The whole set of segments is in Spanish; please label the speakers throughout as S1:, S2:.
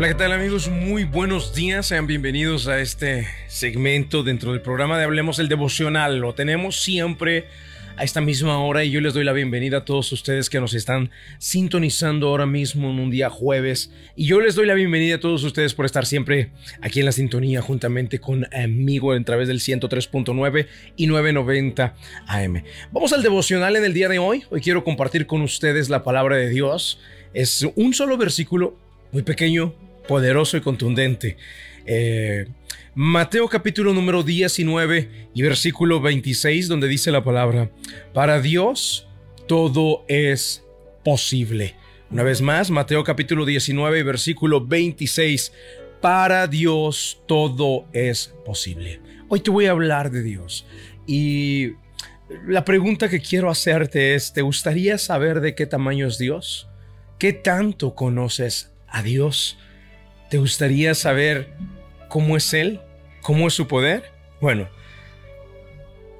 S1: Hola, ¿qué tal amigos? Muy buenos días, sean bienvenidos a este segmento dentro del programa de Hablemos el Devocional. Lo tenemos siempre a esta misma hora y yo les doy la bienvenida a todos ustedes que nos están sintonizando ahora mismo en un día jueves y yo les doy la bienvenida a todos ustedes por estar siempre aquí en la sintonía juntamente conmigo a través del 103.9 y 990 AM. Vamos al devocional en el día de hoy. Hoy quiero compartir con ustedes la palabra de Dios. Es un solo versículo muy pequeño, poderoso y contundente. Eh, Mateo capítulo número 19 y versículo 26 donde dice la palabra, para Dios todo es posible. Una vez más, Mateo capítulo 19 y versículo 26, para Dios todo es posible. Hoy te voy a hablar de Dios y la pregunta que quiero hacerte es, ¿te gustaría saber de qué tamaño es Dios? ¿Qué tanto conoces a Dios? ¿Te gustaría saber cómo es Él? ¿Cómo es su poder? Bueno,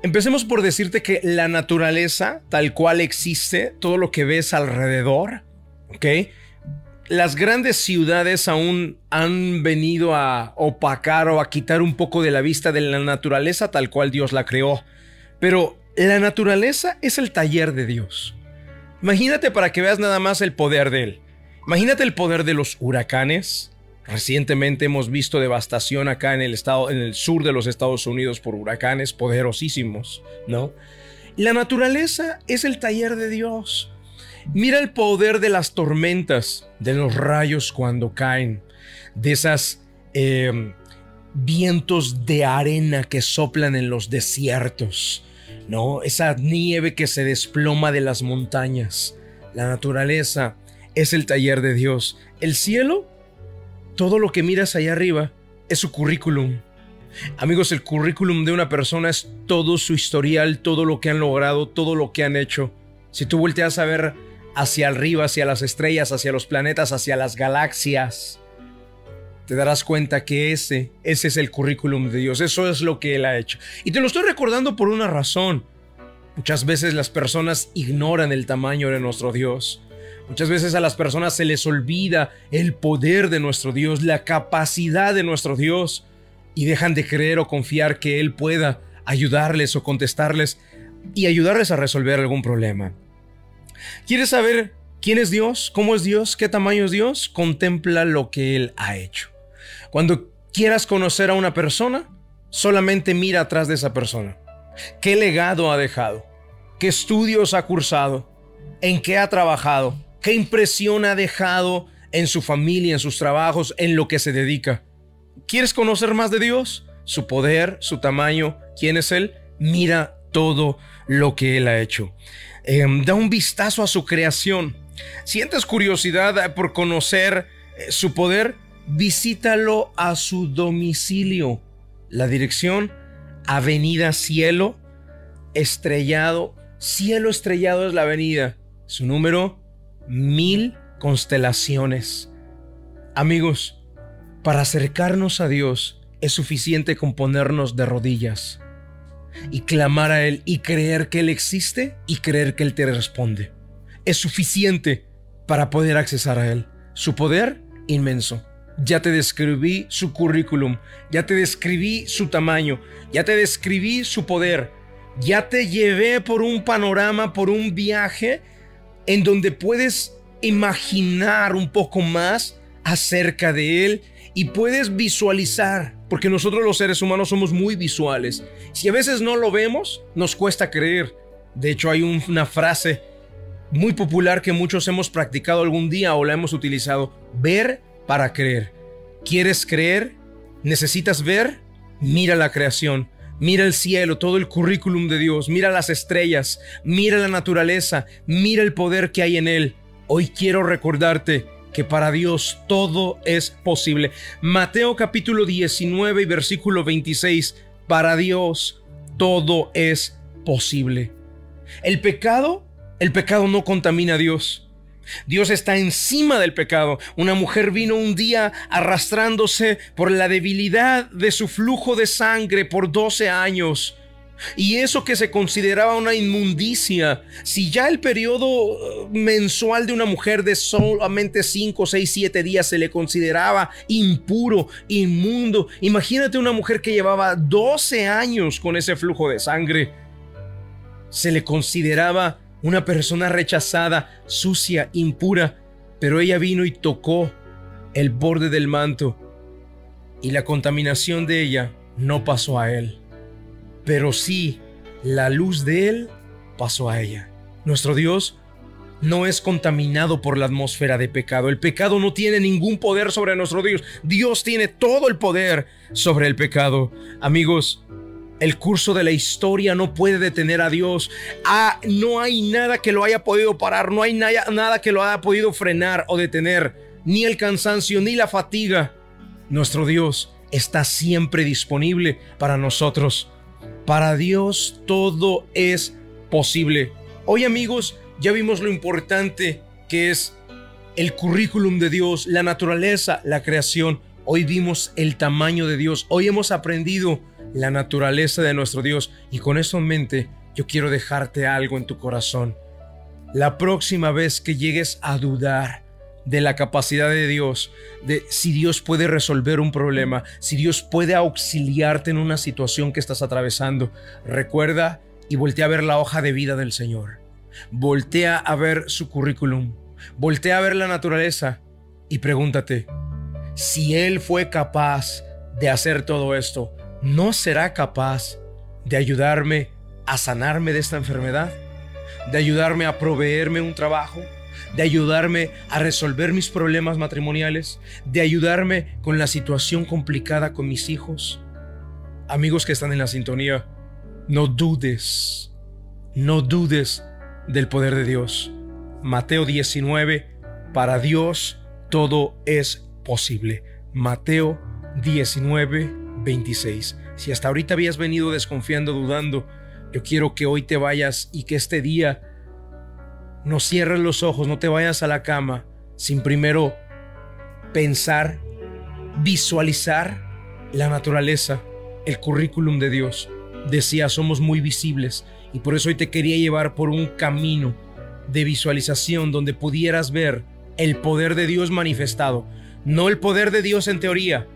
S1: empecemos por decirte que la naturaleza tal cual existe, todo lo que ves alrededor, ¿ok? Las grandes ciudades aún han venido a opacar o a quitar un poco de la vista de la naturaleza tal cual Dios la creó. Pero la naturaleza es el taller de Dios. Imagínate para que veas nada más el poder de Él. Imagínate el poder de los huracanes, Recientemente hemos visto devastación acá en el estado, en el sur de los Estados Unidos por huracanes poderosísimos, ¿no? La naturaleza es el taller de Dios. Mira el poder de las tormentas, de los rayos cuando caen, de esas em, vientos de arena que soplan en los desiertos, ¿no? Esa nieve que se desploma de las montañas. La naturaleza es el taller de Dios. El cielo todo lo que miras allá arriba es su currículum. Amigos, el currículum de una persona es todo su historial, todo lo que han logrado, todo lo que han hecho. Si tú volteas a ver hacia arriba, hacia las estrellas, hacia los planetas, hacia las galaxias, te darás cuenta que ese, ese es el currículum de Dios, eso es lo que Él ha hecho. Y te lo estoy recordando por una razón. Muchas veces las personas ignoran el tamaño de nuestro Dios. Muchas veces a las personas se les olvida el poder de nuestro Dios, la capacidad de nuestro Dios, y dejan de creer o confiar que Él pueda ayudarles o contestarles y ayudarles a resolver algún problema. ¿Quieres saber quién es Dios? ¿Cómo es Dios? ¿Qué tamaño es Dios? Contempla lo que Él ha hecho. Cuando quieras conocer a una persona, solamente mira atrás de esa persona. ¿Qué legado ha dejado? ¿Qué estudios ha cursado? ¿En qué ha trabajado? ¿Qué impresión ha dejado en su familia, en sus trabajos, en lo que se dedica? ¿Quieres conocer más de Dios? Su poder, su tamaño, quién es Él. Mira todo lo que Él ha hecho. Em, da un vistazo a su creación. ¿Sientes curiosidad por conocer eh, su poder? Visítalo a su domicilio. La dirección, Avenida Cielo, Estrellado. Cielo Estrellado es la avenida. Su número mil constelaciones. Amigos, para acercarnos a Dios es suficiente con ponernos de rodillas y clamar a Él y creer que Él existe y creer que Él te responde. Es suficiente para poder accesar a Él. Su poder inmenso. Ya te describí su currículum, ya te describí su tamaño, ya te describí su poder, ya te llevé por un panorama, por un viaje en donde puedes imaginar un poco más acerca de Él y puedes visualizar, porque nosotros los seres humanos somos muy visuales. Si a veces no lo vemos, nos cuesta creer. De hecho, hay una frase muy popular que muchos hemos practicado algún día o la hemos utilizado. Ver para creer. ¿Quieres creer? ¿Necesitas ver? Mira la creación. Mira el cielo, todo el currículum de Dios, mira las estrellas, mira la naturaleza, mira el poder que hay en Él. Hoy quiero recordarte que para Dios todo es posible. Mateo capítulo 19 y versículo 26, para Dios todo es posible. El pecado, el pecado no contamina a Dios. Dios está encima del pecado. Una mujer vino un día arrastrándose por la debilidad de su flujo de sangre por 12 años. Y eso que se consideraba una inmundicia, si ya el periodo uh, mensual de una mujer de solamente 5, 6, 7 días se le consideraba impuro, inmundo, imagínate una mujer que llevaba 12 años con ese flujo de sangre, se le consideraba una persona rechazada, sucia, impura, pero ella vino y tocó el borde del manto y la contaminación de ella no pasó a él pero sí la luz de Él pasó a ella. Nuestro Dios no es contaminado por la atmósfera de pecado. El pecado no tiene ningún poder sobre nuestro Dios. Dios tiene todo el poder sobre el pecado. Amigos, el curso de la historia no puede detener a Dios. Ah, no hay nada que lo haya podido parar, no hay nada, nada que lo haya podido frenar o detener, ni el cansancio, ni la fatiga. Nuestro Dios está siempre disponible para nosotros. Para Dios todo es posible. Hoy amigos, ya vimos lo importante que es el currículum de Dios, la naturaleza, la creación. Hoy vimos el tamaño de Dios. Hoy hemos aprendido la naturaleza de nuestro Dios. Y con eso en mente, yo quiero dejarte algo en tu corazón. La próxima vez que llegues a dudar, de la capacidad de Dios, de si Dios puede resolver un problema, si Dios puede auxiliarte en una situación que estás atravesando. Recuerda y voltea a ver la hoja de vida del Señor. Voltea a ver su currículum. Voltea a ver la naturaleza y pregúntate, si Él fue capaz de hacer todo esto, ¿no será capaz de ayudarme a sanarme de esta enfermedad? ¿De ayudarme a proveerme un trabajo? de ayudarme a resolver mis problemas matrimoniales, de ayudarme con la situación complicada con mis hijos. Amigos que están en la sintonía, no dudes, no dudes del poder de Dios. Mateo 19, para Dios todo es posible. Mateo 19, 26. Si hasta ahorita habías venido desconfiando, dudando, yo quiero que hoy te vayas y que este día no cierres los ojos, no te vayas a la cama sin primero pensar, visualizar la naturaleza, el currículum de Dios. Decía, somos muy visibles y por eso hoy te quería llevar por un camino de visualización donde pudieras ver el poder de Dios manifestado. No el poder de Dios en teoría,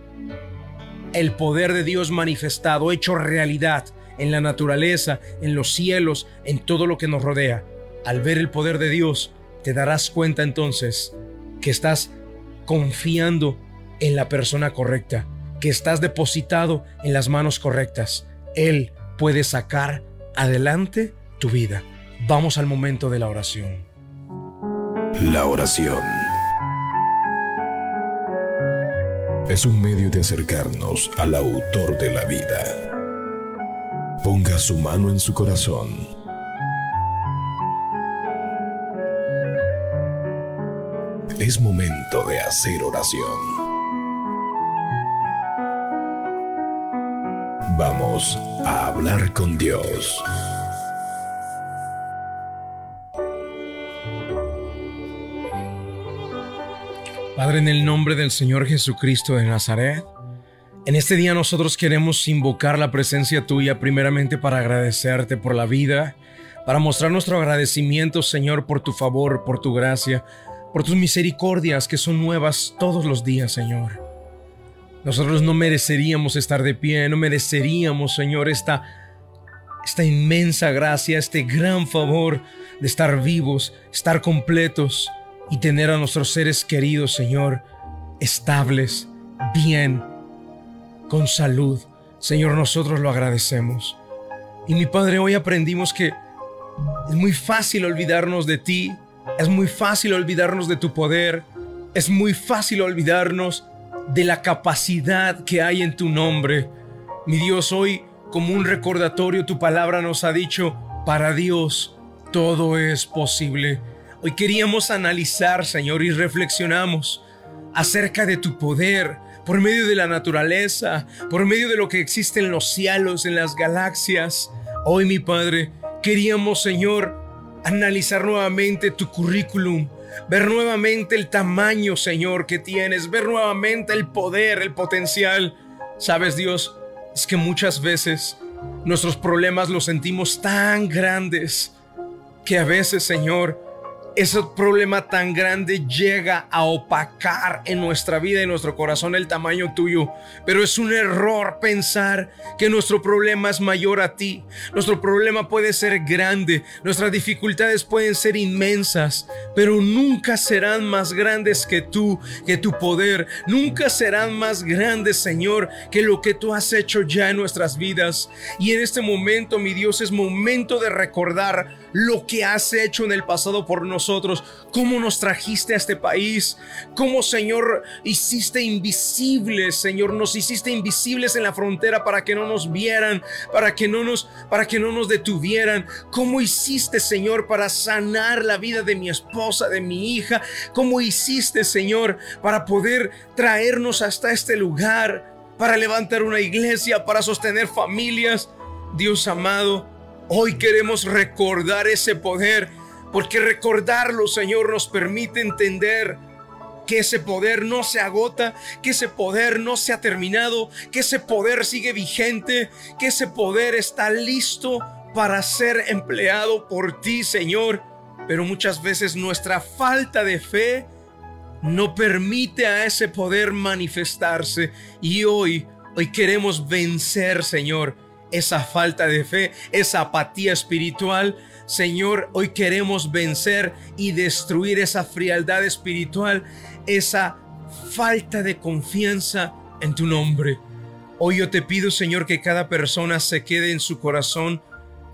S1: el poder de Dios manifestado, hecho realidad en la naturaleza, en los cielos, en todo lo que nos rodea al ver el poder de Dios, te darás cuenta entonces que estás confiando en la persona correcta, que estás depositado en las manos correctas. Él puede sacar adelante tu vida. Vamos al momento de la oración.
S2: La oración es un medio de acercarnos al autor de la vida. Ponga su mano en su corazón Es momento de hacer oración. Vamos a hablar con Dios.
S1: Padre, en el nombre del Señor Jesucristo de Nazaret, en este día nosotros queremos invocar la presencia tuya primeramente para agradecerte por la vida, para mostrar nuestro agradecimiento, Señor, por tu favor, por tu gracia, por tus misericordias que son nuevas todos los días, Señor. Nosotros no mereceríamos estar de pie, no mereceríamos, Señor, esta, esta inmensa gracia, este gran favor de estar vivos, estar completos y tener a nuestros seres queridos, Señor, estables, bien, con salud. Señor, nosotros lo agradecemos. Y mi Padre, hoy aprendimos que es muy fácil olvidarnos de ti, es muy fácil olvidarnos de tu poder. Es muy fácil olvidarnos de la capacidad que hay en tu nombre. Mi Dios, hoy, como un recordatorio, tu palabra nos ha dicho, para Dios todo es posible. Hoy queríamos analizar, Señor, y reflexionamos acerca de tu poder por medio de la naturaleza, por medio de lo que existe en los cielos, en las galaxias. Hoy, mi Padre, queríamos, Señor, analizar nuevamente tu currículum, ver nuevamente el tamaño, Señor, que tienes, ver nuevamente el poder, el potencial. Sabes, Dios, es que muchas veces Nuestros problemas los sentimos tan grandes que a veces, Señor, ese problema tan grande llega a opacar en nuestra vida y nuestro corazón el tamaño tuyo. Pero es un error pensar que nuestro problema es mayor a ti. Nuestro problema puede ser grande, nuestras dificultades pueden ser inmensas, pero nunca serán más grandes que tú, que tu poder. Nunca serán más grandes, Señor, que lo que tú has hecho ya en nuestras vidas. Y en este momento, mi Dios, es momento de recordar lo que has hecho en el pasado por nosotros, cómo nos trajiste a este país, cómo Señor hiciste invisibles, Señor, nos hiciste invisibles en la frontera para que no nos vieran, para que no nos para que no nos detuvieran, cómo hiciste, Señor, para sanar la vida de mi esposa, de mi hija, cómo hiciste, Señor, para poder traernos hasta este lugar, para levantar una iglesia, para sostener familias. Dios amado, Hoy queremos recordar ese poder, porque recordarlo, Señor, nos permite entender que ese poder no se agota, que ese poder no se ha terminado, que ese poder sigue vigente, que ese poder está listo para ser empleado por ti, Señor. Pero muchas veces nuestra falta de fe no permite a ese poder manifestarse. Y hoy, hoy queremos vencer, Señor, esa falta de fe, esa apatía espiritual. Señor, hoy queremos vencer y destruir esa frialdad espiritual, esa falta de confianza en tu nombre. Hoy yo te pido, Señor, que cada persona se quede en su corazón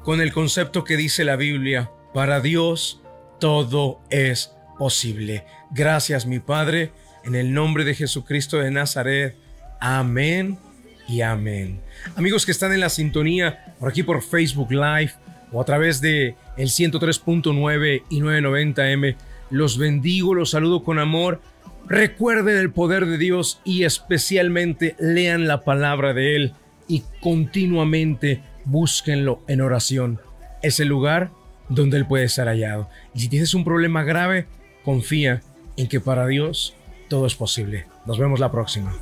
S1: con el concepto que dice la Biblia. Para Dios todo es posible. Gracias, mi Padre, en el nombre de Jesucristo de Nazaret. Amén y amén. Amigos que están en la sintonía por aquí por Facebook Live o a través de el 103.9 y 990M, los bendigo, los saludo con amor. Recuerden el poder de Dios y especialmente lean la palabra de Él y continuamente búsquenlo en oración. Es el lugar donde Él puede estar hallado. Y si tienes un problema grave, confía en que para Dios todo es posible. Nos vemos la próxima.